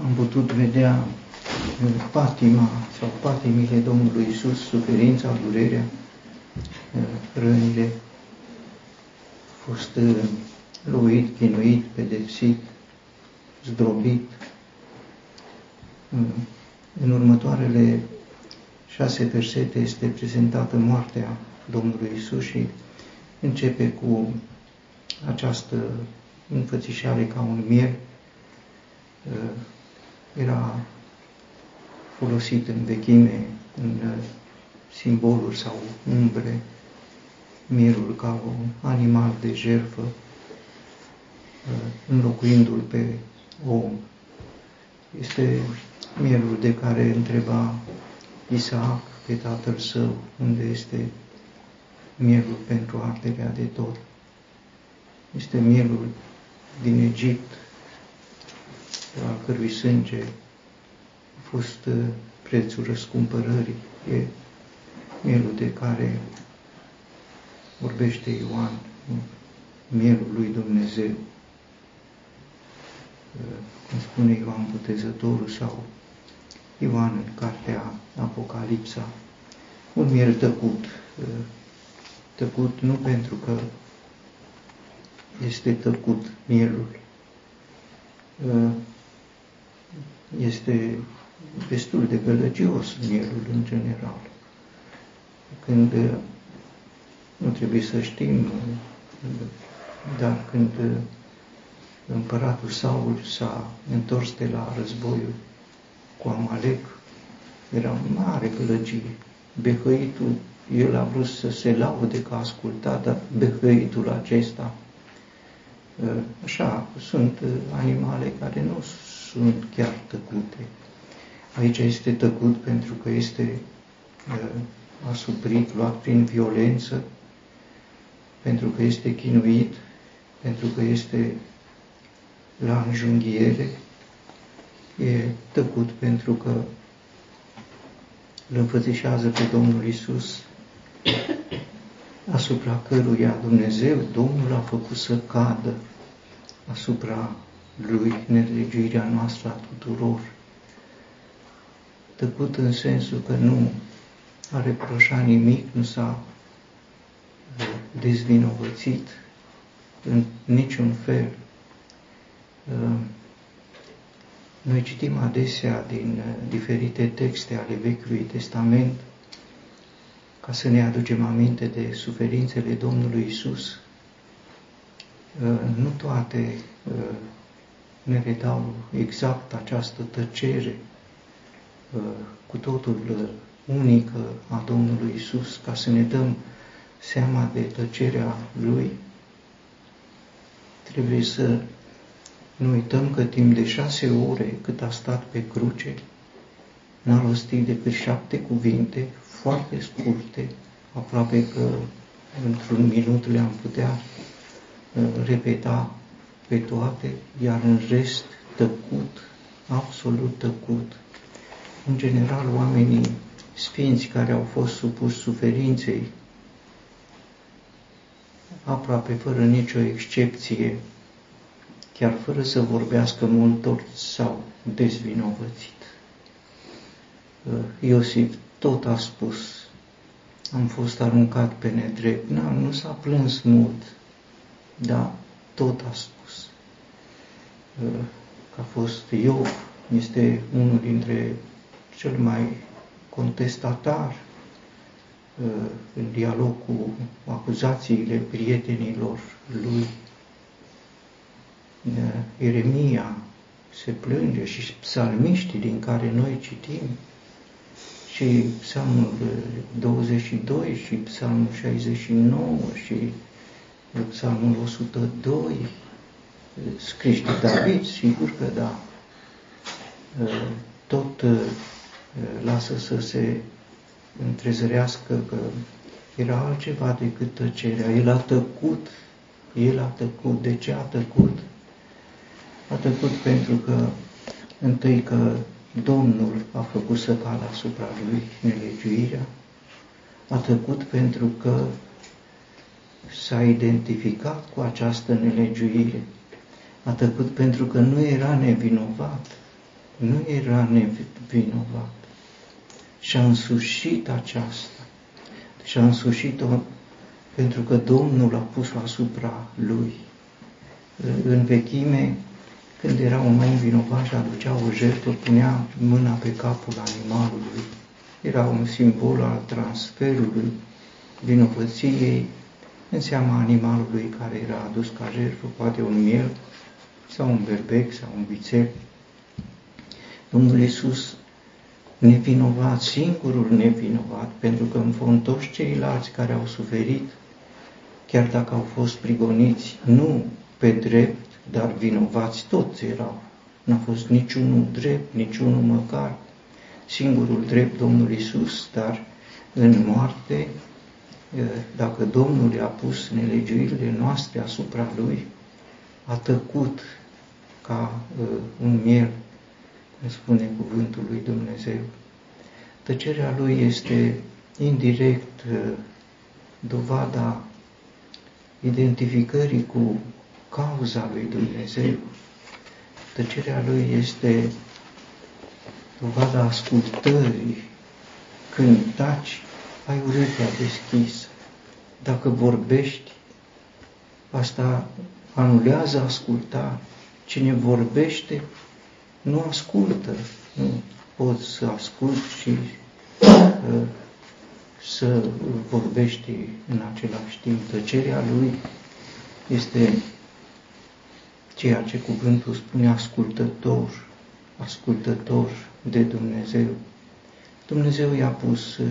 am putut vedea patima sau patimile Domnului Isus, suferința, durerea, rănile, a fost luit, chinuit, pedepsit, zdrobit. În următoarele șase versete este prezentată moartea Domnului Isus și începe cu această înfățișare ca un miel. Era folosit în vechime, în simboluri sau umbre, mielul ca un animal de jertfă, înlocuindu-l pe om. Este mielul de care întreba Isaac pe tatăl său, unde este mielul pentru arderea de tot. Este mielul din Egipt, al cărui sânge a fost uh, prețul răscumpărării. E mielul de care vorbește Ioan, mielul lui Dumnezeu. Uh, cum spune Ioan Botezătorul sau Ioan în cartea Apocalipsa, un miel tăcut. Uh, tăcut nu pentru că este tăcut mielul, uh, este destul de gălăgios mielul în general. Când uh, nu trebuie să știm, dar când împăratul Saul s-a întors de la războiul cu Amalek, era o mare gălăgie. Behăitul, el a vrut să se laude că a ascultat, dar behăitul acesta, ă, așa, sunt animale care nu sunt chiar tăcute. Aici este tăcut pentru că este ă, asuprit, luat prin violență, pentru că este chinuit, pentru că este la înjunghiere, e tăcut pentru că îl înfățișează pe Domnul Isus, asupra căruia Dumnezeu, Domnul a făcut să cadă asupra lui nelegiuirea noastră a tuturor. Tăcut în sensul că nu a reproșat nimic, nu s-a dezvinovățit în niciun fel. Noi citim adesea din uh, diferite texte ale Vechiului Testament ca să ne aducem aminte de suferințele Domnului Isus. Uh, nu toate uh, ne redau exact această tăcere cu totul unică a Domnului Isus, ca să ne dăm seama de tăcerea Lui. Trebuie să nu uităm că timp de șase ore cât a stat pe cruce, n-a rostit decât șapte cuvinte foarte scurte, aproape că într-un minut le-am putea uh, repeta pe toate, iar în rest tăcut, absolut tăcut. În general, oamenii sfinți care au fost supuși suferinței, aproape fără nicio excepție, chiar fără să vorbească mult, ori s-au dezvinovățit. Uh, Iosif tot a spus, am fost aruncat pe nedrept, nu, nu s-a plâns mult, dar tot a spus. Uh, că a fost Iov, este unul dintre cel mai contestatar uh, în dialog cu acuzațiile prietenilor lui. Ieremia se plânge și psalmiștii din care noi citim, și psalmul 22 și psalmul 69 și psalmul 102, scriși de David, sigur că da, tot lasă să se întrezărească că era altceva decât tăcerea. El a tăcut, el a tăcut. De ce a tăcut? A tăcut pentru că, întâi că Domnul a făcut să cadă asupra lui nelegiuirea, a tăcut pentru că s-a identificat cu această nelegiuire, A tăcut pentru că nu era nevinovat. Nu era nevinovat. Și a însușit aceasta. Și a însușit-o pentru că Domnul a pus-o asupra lui. În vechime, când era un om vinovat și aducea o jertfă, punea mâna pe capul animalului. Era un simbol al transferului vinovăției în seama animalului care era adus ca jertfă, poate un miel sau un berbec sau un vițel. Domnul Iisus nevinovat, singurul nevinovat, pentru că în fond toți ceilalți care au suferit, chiar dacă au fost prigoniți, nu pe drept, dar vinovați toți erau. N-a fost niciunul drept, niciunul măcar. Singurul drept Domnul Isus, dar în moarte, dacă Domnul i-a pus nelegiuirile noastre asupra Lui, a tăcut ca un miel, îmi spune cuvântul lui Dumnezeu. Tăcerea Lui este indirect dovada identificării cu cauza lui Dumnezeu. Tăcerea lui este dovada ascultării. Când taci, ai urechea deschisă. Dacă vorbești, asta anulează ascultare. Cine vorbește, nu ascultă. Nu poți să asculti și uh, să vorbești în același timp. Tăcerea lui este ceea ce cuvântul spune ascultător, ascultător de Dumnezeu. Dumnezeu i-a pus uh,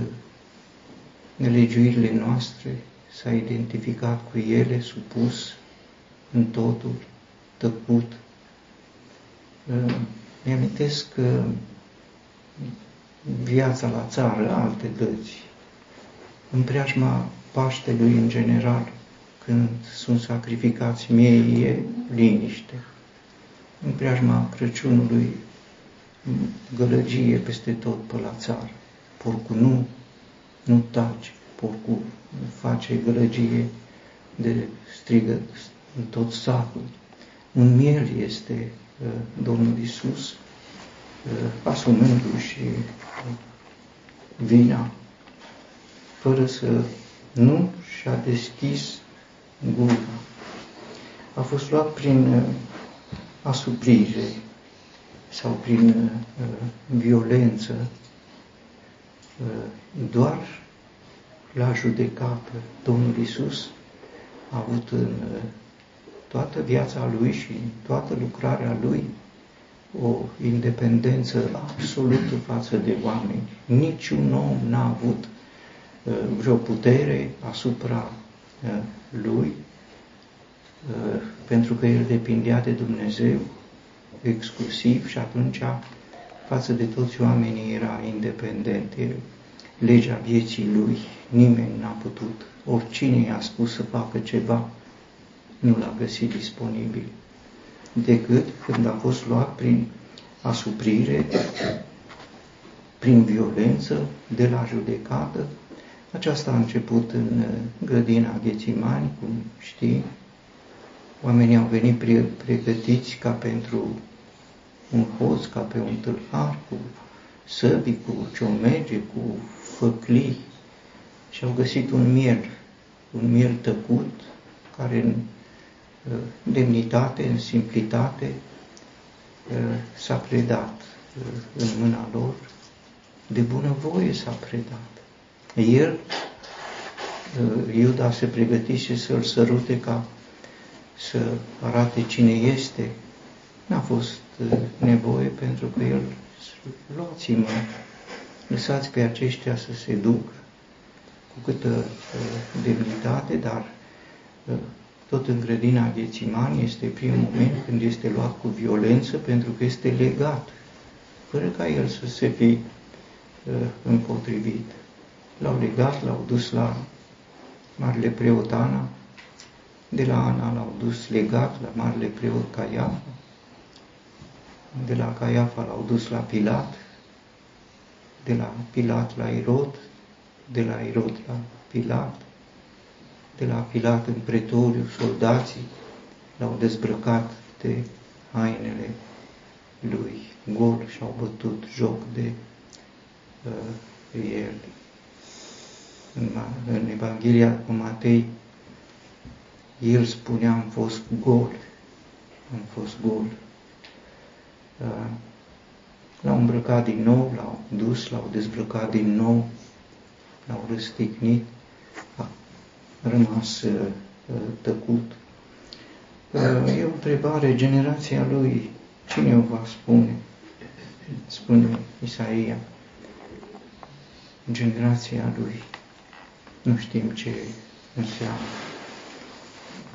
nelegiuirile noastre, s-a identificat cu ele, supus în totul, tăcut. Uh, mi-amintesc că viața la țară, alte dăți, în preajma Paștelui în general, când sunt sacrificați miei, e liniște. În preajma Crăciunului, gălăgie peste tot pe la țară. Porcul nu, nu taci, porcul face gălăgie de strigă în tot satul. Un miel este uh, Domnul Isus, uh, asumându-și uh, vina, fără să nu și-a deschis gura. A fost luat prin uh, asuprire sau prin uh, violență uh, doar la judecată. Domnul Isus a avut în uh, toată viața lui și în toată lucrarea lui o independență absolută față de oameni. Niciun om n-a avut uh, vreo putere asupra uh, lui, uh, pentru că el depindea de Dumnezeu exclusiv și atunci față de toți oamenii era independent. El, legea vieții lui, nimeni n-a putut, oricine i-a spus să facă ceva, nu l-a găsit disponibil, decât când a fost luat prin asuprire, prin violență, de la judecată, aceasta a început în uh, grădina Ghețimani, cum știi. Oamenii au venit pre pregătiți ca pentru un hoț, ca pe un tâlhar, cu săbi, cu ciomege, cu făclii și au găsit un miel, un miel tăcut, care în uh, demnitate, în simplitate, uh, s-a predat în mâna lor, de bunăvoie s-a predat. El, uh, Iuda, se pregătise să-l sărute ca să arate cine este. N-a fost uh, nevoie pentru că el, luați-mă, lăsați pe aceștia să se ducă cu câtă uh, demnitate, dar tot în grădina Ghețimani este primul moment când este luat cu violență pentru că este legat, fără ca el să se fi împotrivit. L-au legat, l-au dus la Marele Preot Ana, de la Ana l-au dus legat la Marele Preot Caiafa, de la Caiafa l-au dus la Pilat, de la Pilat la Irod, de la Irod la Pilat, de la Pilat în pretoriu, soldații l-au dezbrăcat de hainele lui, gol și-au bătut joc de uh, el. În, în Evanghelia cu Matei, el spunea, am fost gol, am fost gol. Uh, l-au îmbrăcat din nou, l-au dus, l-au dezbrăcat din nou, l-au răstignit, a rămas uh, tăcut. Uh, e o întrebare, generația lui, cine o va spune? Spune Isaia. Generația lui. Nu știm ce înseamnă.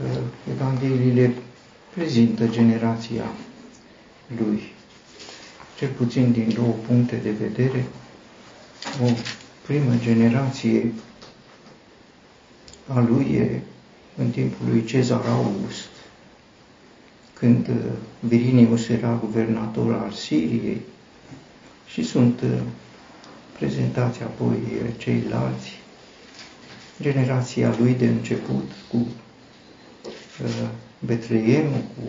Uh, Evangheliile prezintă generația lui, cel puțin din două puncte de vedere, o primă generație a lui e în timpul lui Cezar August, când uh, Virinius era guvernator al Siriei și sunt uh, prezentați apoi uh, ceilalți, generația lui de început cu Betleemul, cu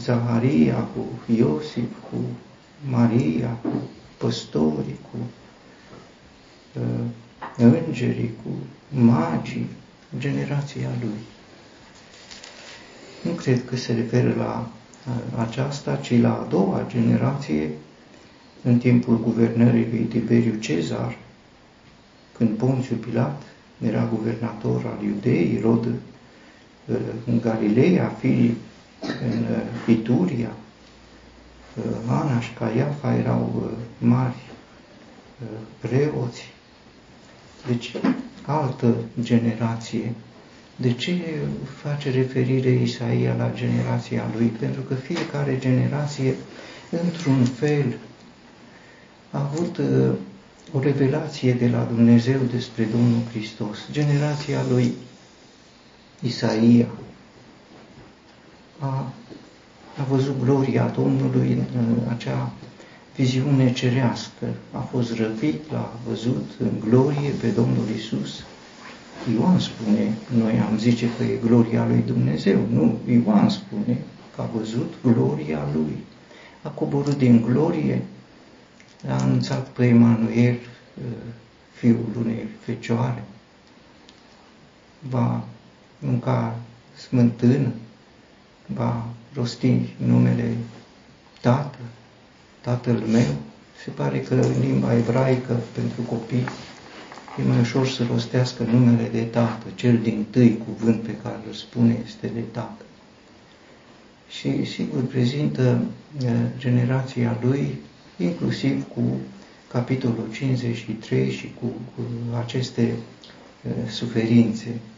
Zaharia, cu Iosif, cu Maria, cu păstorii, cu îngerii, cu magii, generația lui. Nu cred că se referă la aceasta, ci la a doua generație, în timpul guvernării lui Tiberiu Cezar, când Ponțiu Pilat era guvernator al Iudeii, Rod în Galileea, Filip în Ituria, Anaș și Caiafa erau mari preoți. Deci altă generație. De ce face referire Isaia la generația lui? Pentru că fiecare generație, într-un fel, a avut uh, o revelație de la Dumnezeu despre Domnul Hristos. Generația lui Isaia a, a văzut gloria Domnului în acea viziune cerească. A fost răpit, l-a văzut în glorie pe Domnul Isus. Ioan spune, noi am zice că e gloria lui Dumnezeu. Nu, Ioan spune că a văzut gloria lui. A coborât din glorie, a anunțat pe Emanuel, uh, fiul unei fecioare. Va mânca smântână, va rosti numele Tatăl, tatăl meu, se pare că în limba ebraică pentru copii e mai ușor să rostească numele de tată, cel din tâi cuvânt pe care îl spune este de tată. Și sigur prezintă generația lui, inclusiv cu capitolul 53 și cu, cu aceste suferințe. Uh,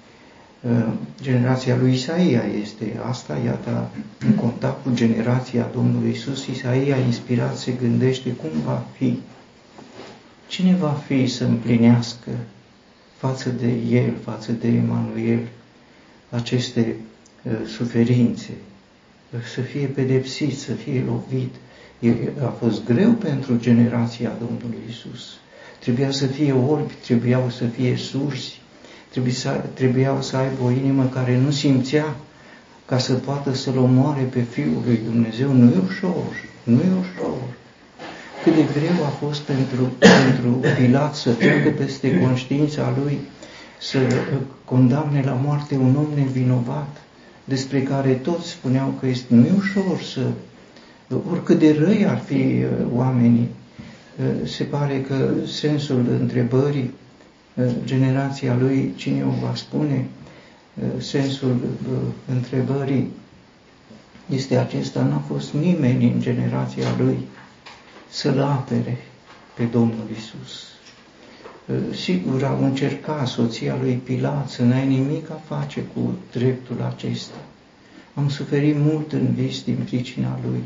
generația lui Isaia este asta, iată, în contact cu generația Domnului Isus, Isaia inspirat se gândește cum va fi, cine va fi să împlinească față de el, față de Emanuel, aceste uh, suferințe, să fie pedepsit, să fie lovit. A fost greu pentru generația Domnului Isus. Trebuia să fie orbi, trebuiau să fie surzi, Trebuie să, trebuiau să aibă o inimă care nu simțea ca să poată să-L omoare pe Fiul lui Dumnezeu. Nu e ușor, nu e ușor. Cât de greu a fost pentru, pentru Pilat să treacă peste conștiința lui, să condamne la moarte un om nevinovat, despre care toți spuneau că este, nu e ușor să, oricât de răi ar fi uh, oamenii, uh, se pare că sensul întrebării generația lui, cine o va spune, sensul întrebării este acesta, n-a fost nimeni în generația lui să-l apere pe Domnul Isus. Sigur, au încercat soția lui Pilat să n-ai nimic a face cu dreptul acesta. Am suferit mult în vis din pricina lui.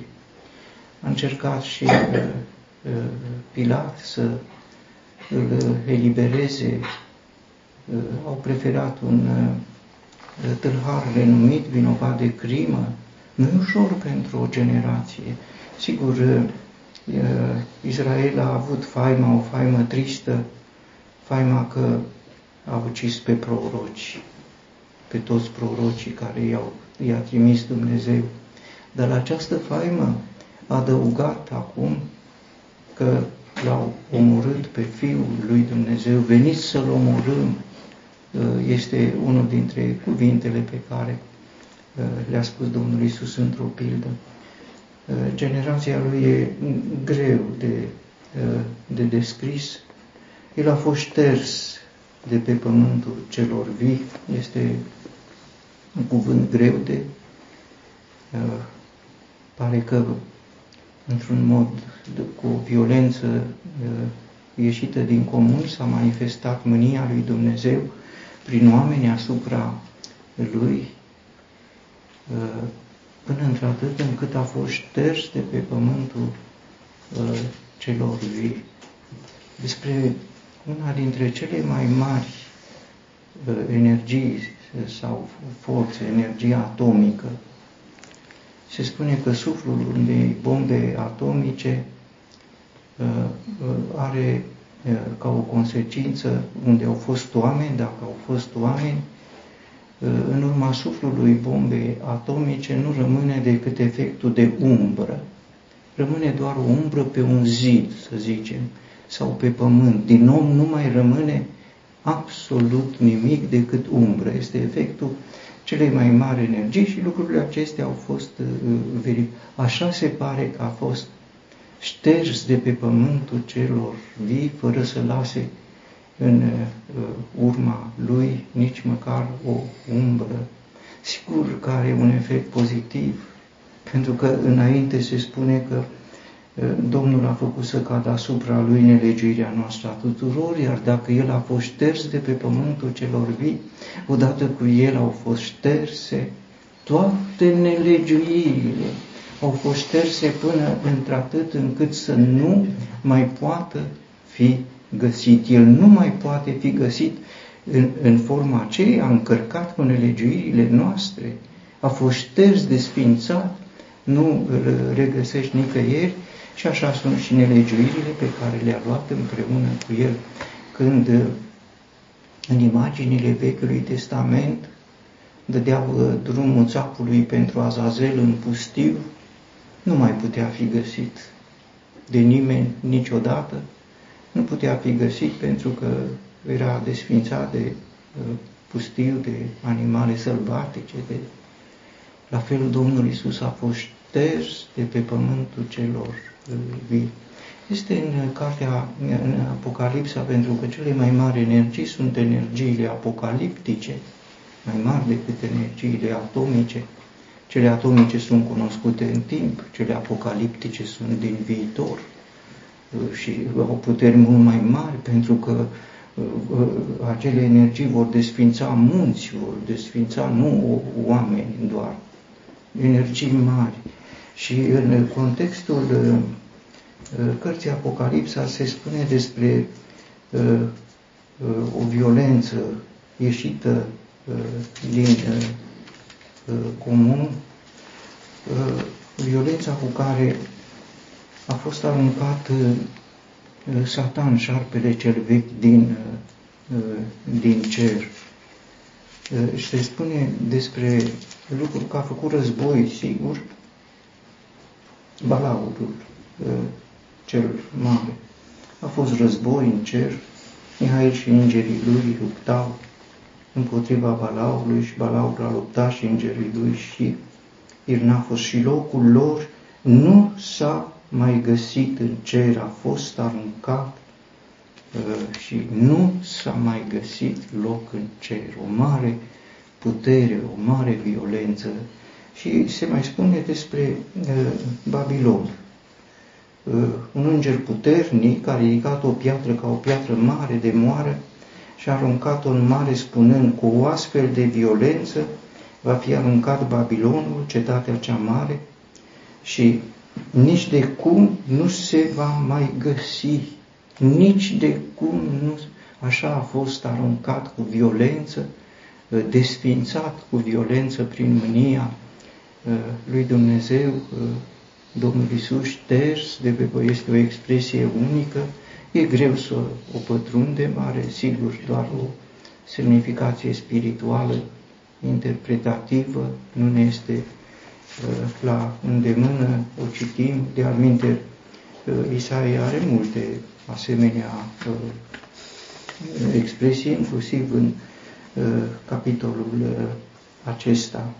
A încercat și Pilat să îl elibereze, uh, au preferat un uh, tâlhar renumit, vinovat de crimă. Nu e ușor pentru o generație. Sigur, uh, Israel a avut faima, o faimă tristă, faima că a ucis pe proroci, pe toți prorocii care i-au, i-a trimis Dumnezeu. Dar la această faimă a adăugat acum că l-au omorât pe Fiul lui Dumnezeu, veniți să-L omorâm, uh, este unul dintre cuvintele pe care uh, le-a spus Domnul Isus într-o pildă. Uh, generația lui e greu de, de descris. El a fost șters de pe pământul celor vii, este un cuvânt greu de pare că într-un mod cu o violență uh, ieșită din comun s-a manifestat mânia lui Dumnezeu prin oameni asupra lui, uh, până într-atât încât a fost șters de pe pământul uh, celor vii. Despre una dintre cele mai mari energii sau forțe, energia atomică, se spune că suflul unei bombe atomice uh, uh, are uh, ca o consecință unde au fost oameni, dacă au fost oameni, în urma suflului bombei atomice nu rămâne decât efectul de umbră. Rămâne doar o umbră pe un zid, să zicem, sau pe pământ. Din om nu mai rămâne absolut nimic decât umbră. Este efectul cele mai mari energii și lucrurile acestea au fost uh, verificate. Așa se pare că a fost șters de pe pământul celor vii, fără să lase în uh, urma lui nici măcar o umbră. Sigur că are un efect pozitiv, pentru că înainte se spune că Domnul a făcut să cadă asupra lui nelegiuirea noastră a tuturor, iar dacă el a fost șters de pe pământul celor vii, odată cu el au fost șterse toate nelegiuirile, au fost șterse până într-atât încât să nu mai poată fi găsit. El nu mai poate fi găsit în, în forma aceea încărcat cu nelegiuirile noastre, a fost șters, desfințat, nu îl regăsești nicăieri, și așa sunt și nelegiuirile pe care le-a luat împreună cu el. Când în imaginile Vechiului Testament dădeau uh, drumul țapului pentru Azazel în pustiu, nu mai putea fi găsit de nimeni niciodată, nu putea fi găsit pentru că era desfințat de uh, pustiu, de animale sălbatice. De... La fel Domnul Isus a fost șters de pe pământul celor vii. Este în cartea, în Apocalipsa, pentru că cele mai mari energii sunt energiile apocaliptice, mai mari decât energiile atomice. Cele atomice sunt cunoscute în timp, cele apocaliptice sunt din viitor uh, și au puteri mult mai mari, pentru că uh, uh, acele energii vor desfința munți, vor desfința nu oameni doar, energii mari. Și în contextul uh, cărții Apocalipsa se spune despre uh, uh, o violență ieșită din comun, violența cu care a fost aruncat Satan, șarpele cel vechi din, din cer. Și se spune despre lucrul că a făcut război, sigur, Balaurul cel mare. A fost război în cer, Mihail și îngerii lui luptau împotriva Balaului și Balaul a luptat și îngerii lui și fost și locul lor nu s-a mai găsit în cer, a fost aruncat și nu s-a mai găsit loc în cer. O mare putere, o mare violență și se mai spune despre uh, Babilon. Uh, un înger puternic a ridicat o piatră ca o piatră mare de moară și a aruncat-o în mare spunând cu o astfel de violență va fi aruncat Babilonul, cetatea cea mare, și nici de cum nu se va mai găsi, nici de cum nu, așa a fost aruncat cu violență, uh, desfințat cu violență prin mânia Uh, lui Dumnezeu, uh, Domnul Iisus șters de pe este o expresie unică, e greu să o pătrundem, are sigur doar o semnificație spirituală, interpretativă, nu ne este la îndemână, o citim, de alminte, Isaia are multe asemenea expresii, inclusiv în capitolul acesta.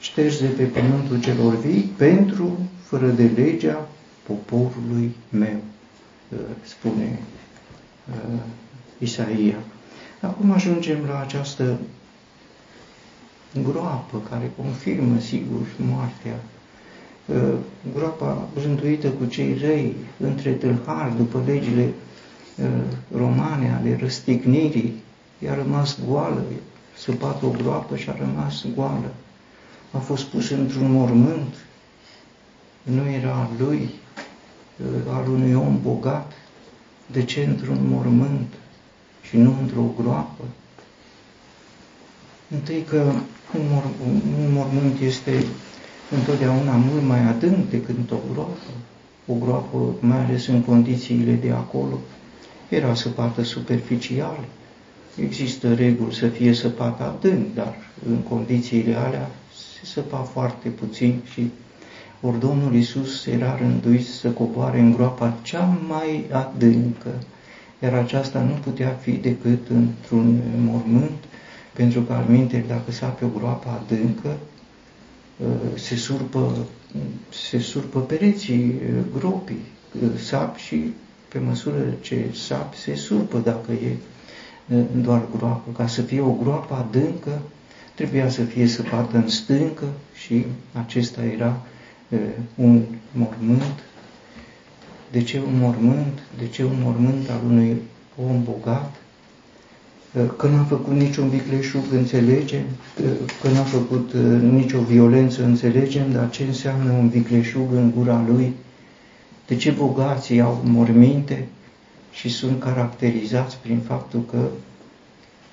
Ștergi de pe pământul celor vii pentru, fără de legea poporului meu, spune Isaia. Acum ajungem la această groapă care confirmă, sigur, moartea. Uh, groapa rânduită cu cei răi între tâlhari după legile uh, romane ale răstignirii, i-a rămas goală, săpat o groapă și a rămas goală. A fost pus într-un mormânt, nu era al lui, uh, al unui om bogat. De ce într-un mormânt și nu într-o groapă? Întâi că un, mor, un mormânt este întotdeauna mult mai adânc decât o groapă. O groapă, mai ales în condițiile de acolo, era săpată superficial. Există reguli să fie săpată adânc, dar în condițiile alea se săpa foarte puțin și ori Domnul Iisus era rânduit să coboare în groapa cea mai adâncă, iar aceasta nu putea fi decât într-un mormânt pentru că al minte, dacă sapi o groapă adâncă, uh, se surpă, se surpă pereții uh, gropii, uh, sap și pe măsură ce sap se surpă dacă e doar groapă. Ca să fie o groapă adâncă, trebuia să fie săpată în stâncă și acesta era un mormânt. De ce un mormânt? De ce un mormânt al unui om bogat? că n-a făcut niciun vicleșug, înțelegem, că n-a făcut uh, nicio violență, înțelegem, dar ce înseamnă un vicleșug în gura lui? De ce bogații au morminte și sunt caracterizați prin faptul că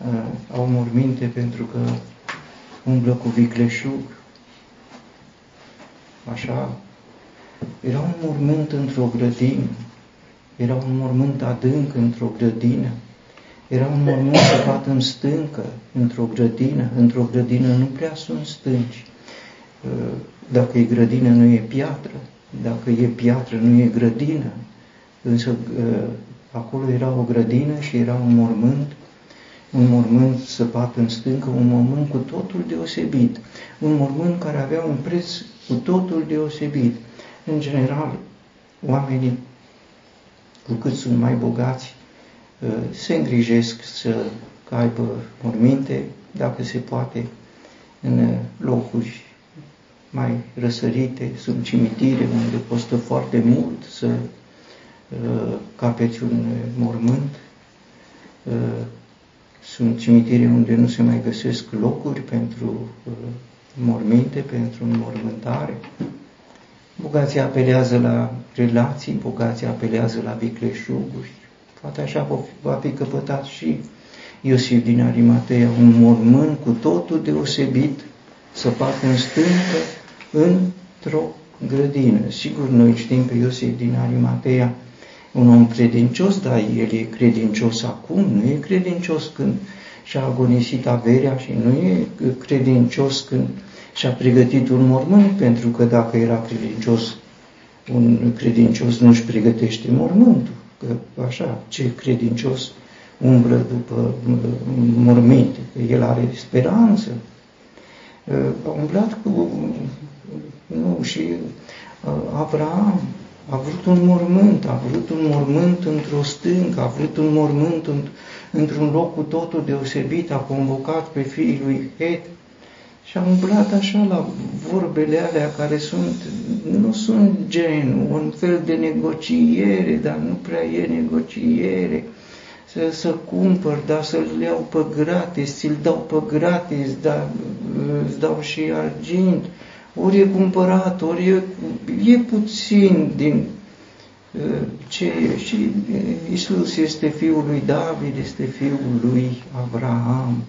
uh, au morminte pentru că umblă cu vicleșug? Așa, era un mormânt într-o grădină, era un mormânt adânc într-o grădină, era un mormânt săpat în stâncă, într-o grădină. Într-o grădină nu prea sunt stânci. Uh, dacă e grădină, nu e piatră. Dacă e piatră, nu e grădină. Însă uh, acolo era o grădină și era un mormânt, un mormânt săpat în stâncă, un mormânt cu totul deosebit. Un mormânt care avea un preț cu totul deosebit. În general, oamenii, cu cât sunt mai bogați, Uh, se îngrijesc să aibă morminte, dacă se poate, în uh, locuri mai răsărite, sub cimitire, unde costă foarte mult să uh, capeți un mormânt. Sunt cimitire unde nu se mai găsesc locuri pentru morminte, pentru înmormântare. Bogații apelează la relații, bogații apelează la vicleșuguri, Poate așa va fi căpătat și Iosif din Arimatea, un mormânt cu totul deosebit, săpat în stâncă, într-o grădină. Sigur, noi știm pe Iosif din Arimatea, un om credincios, dar el e credincios acum, nu e credincios când și-a agonisit averea și nu e credincios când și-a pregătit un mormânt, pentru că dacă era credincios, un credincios nu-și pregătește mormântul că așa, ce credincios umblă după morminte, că el are speranță. A umblat cu, nu, și Abraham a vrut un mormânt, a vrut un mormânt într-o stâncă, a vrut un mormânt într-un loc cu totul deosebit, a convocat pe fiii lui Het, și am umblat așa la vorbele alea care sunt, nu sunt gen, un fel de negociere, dar nu prea e negociere. Să, să cumpăr, dar să-l iau pe gratis, ți-l dau pe gratis, dar îți dau și argint. Ori e cumpărat, ori e, e puțin din uh, ce e. Și Isus este fiul lui David, este fiul lui Abraham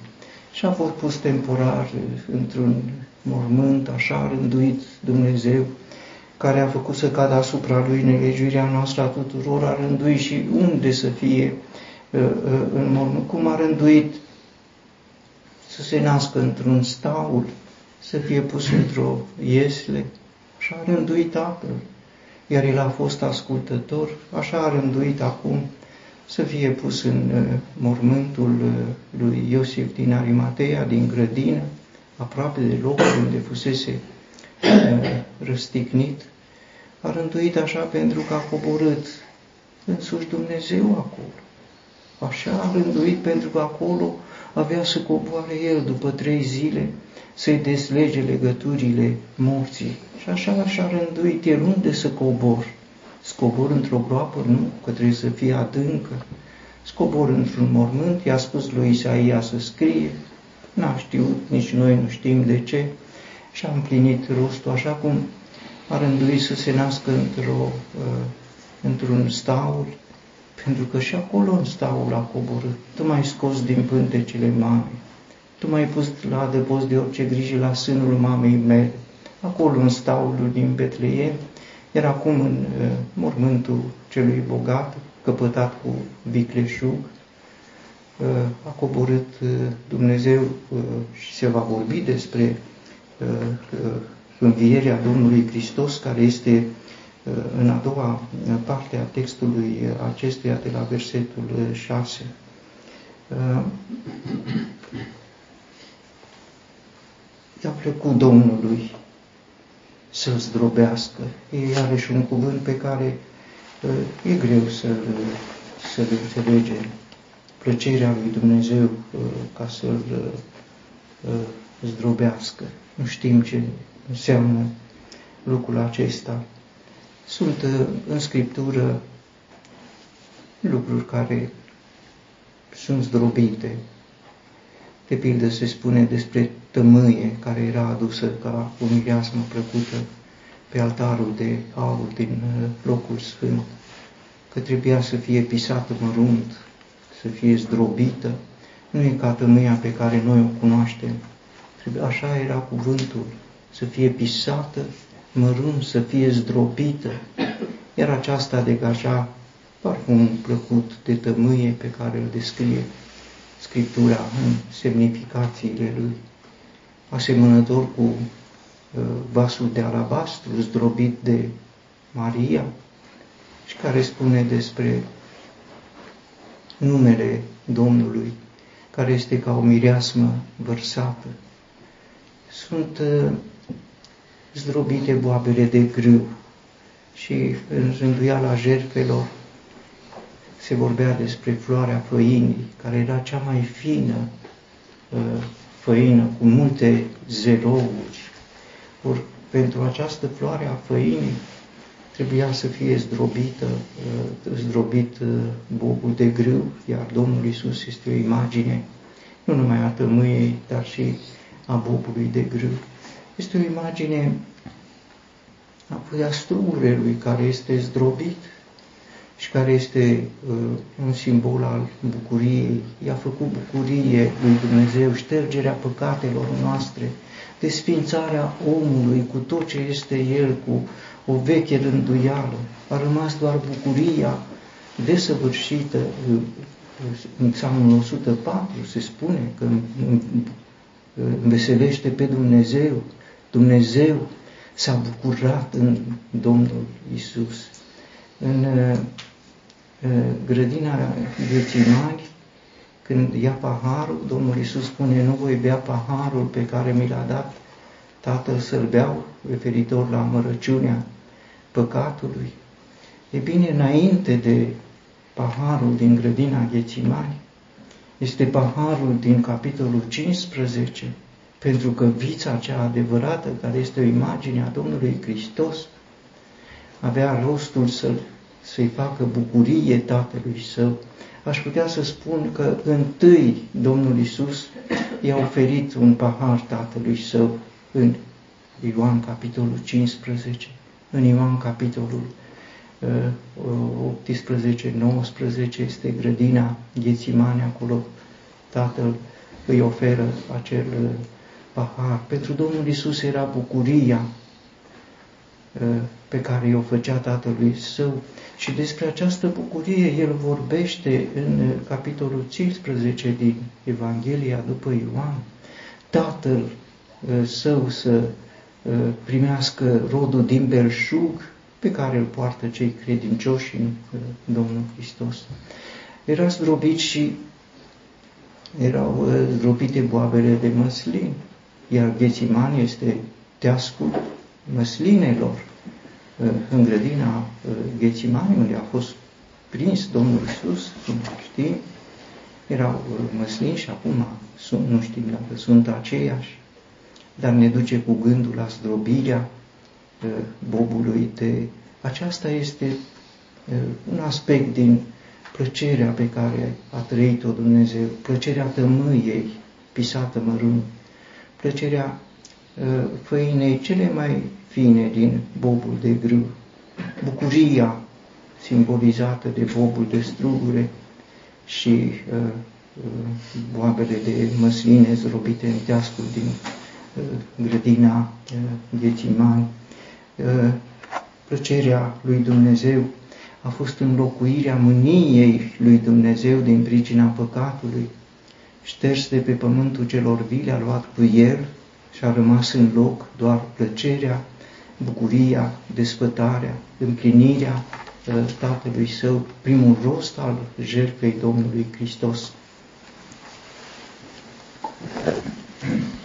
și a fost pus temporar într-un mormânt, așa rânduit Dumnezeu, care a făcut să cadă asupra lui nelegiuirea noastră a tuturor, a rânduit și unde să fie uh, uh, în mormânt, cum a rânduit să se nască într-un staul, să fie pus într-o iesle, așa a rânduit Tatăl, iar el a fost ascultător, așa a rânduit acum să fie pus în uh, mormântul uh, lui Iosif din Arimatea, din grădină, aproape de locul unde fusese uh, răstignit. A rânduit așa pentru că a coborât însuși Dumnezeu acolo. Așa a rânduit pentru că acolo avea să coboare el după trei zile, să-i deslege legăturile morții. Și așa așa a rânduit el unde să cobor. Scobor într-o groapă? Nu, că trebuie să fie adâncă. Scobor într-un mormânt, i-a spus lui Isaia să scrie, n-a știut, nici noi nu știm de ce, și a împlinit rostul așa cum a rânduit să se nască într-o, uh, într-un staul, pentru că și acolo în staul a coborât. Tu m-ai scos din pântecele mamei, tu m-ai pus la adăpost de orice grijă la sânul mamei mele, acolo în staulul din Betleem, iar acum în uh, mormântul celui bogat, căpătat cu vicleșug, uh, a coborât uh, Dumnezeu uh, și se va vorbi despre învierea Domnului Hristos, care este în a doua parte a textului acestuia de la versetul 6. I-a plăcut Domnului să-l zdrobească. E iarăși un cuvânt pe care e greu să-l, să înțelege plăcerea lui Dumnezeu ca să-l zdrobească. Nu știm ce înseamnă lucrul acesta. Sunt în Scriptură lucruri care sunt zdrobite. De pildă se spune despre tămâie care era adusă ca o mireasmă plăcută pe altarul de aur din uh, locul sfânt, că trebuia să fie pisată mărunt, să fie zdrobită, nu e ca tămâia pe care noi o cunoaștem. Așa era cuvântul, să fie pisată mărunt, să fie zdrobită, iar aceasta degaja parfum plăcut de tămâie pe care îl descrie Scriptura în semnificațiile lui, asemănător cu uh, vasul de alabastru zdrobit de Maria și care spune despre numele Domnului, care este ca o mireasmă vărsată. Sunt uh, zdrobite boabele de grâu și în rânduiala jertfelor se vorbea despre floarea făinii, care era cea mai fină uh, făină, cu multe zerouri. Or, pentru această floare a făinii trebuia să fie zdrobită, uh, zdrobit uh, bobul de grâu, iar Domnul Isus este o imagine nu numai a tămâiei, dar și a bobului de grâu. Este o imagine apoi a strugurelui care este zdrobit și care este uh, un simbol al bucuriei. I-a făcut bucurie lui Dumnezeu, ștergerea păcatelor noastre, desfințarea omului cu tot ce este el, cu o veche rânduială. A rămas doar bucuria desăvârșită. În Psalmul 104 se spune că înveselește pe Dumnezeu. Dumnezeu s-a bucurat în Domnul Isus. În grădina Ghețimani, când ia paharul, Domnul Isus spune, nu voi bea paharul pe care mi l-a dat Tatăl să-l beau, referitor la mărăciunea păcatului. E bine, înainte de paharul din grădina Ghețimani, este paharul din capitolul 15, pentru că vița cea adevărată, care este o imagine a Domnului Hristos, avea rostul să-l să-i facă bucurie tatălui său, aș putea să spun că întâi Domnul Isus i-a oferit un pahar tatălui său în Ioan capitolul 15, în Ioan capitolul 18-19 este grădina Ghețimane, acolo tatăl îi oferă acel pahar. Pentru Domnul Isus era bucuria pe care o făcea tatălui său și despre această bucurie el vorbește în capitolul 15 din Evanghelia după Ioan. Tatăl său să primească rodul din belșug pe care îl poartă cei credincioși în Domnul Hristos. Era zdrobit și erau zdrobite boabele de măslin, iar Ghețiman este teascul măslinelor în grădina Ghețimani, unde a fost prins Domnul Isus, cum știm, erau măslini și acum sunt, nu știm dacă sunt aceiași, dar ne duce cu gândul la zdrobirea bobului de... Aceasta este un aspect din plăcerea pe care a trăit-o Dumnezeu, plăcerea tămâiei pisată mărunt, plăcerea făinei cele mai fine din bobul de grâu, bucuria simbolizată de bobul de strugure și uh, uh, boabele de măsline zrobite în teascul din uh, grădina uh, Ghețimani. Uh, plăcerea lui Dumnezeu a fost înlocuirea mâniei lui Dumnezeu din pricina păcatului, Șterse de pe pământul celor vile, a luat cu el și a rămas în loc doar plăcerea, bucuria, despătarea, împlinirea ă, Tatălui Său, primul rost al jertfei Domnului Hristos.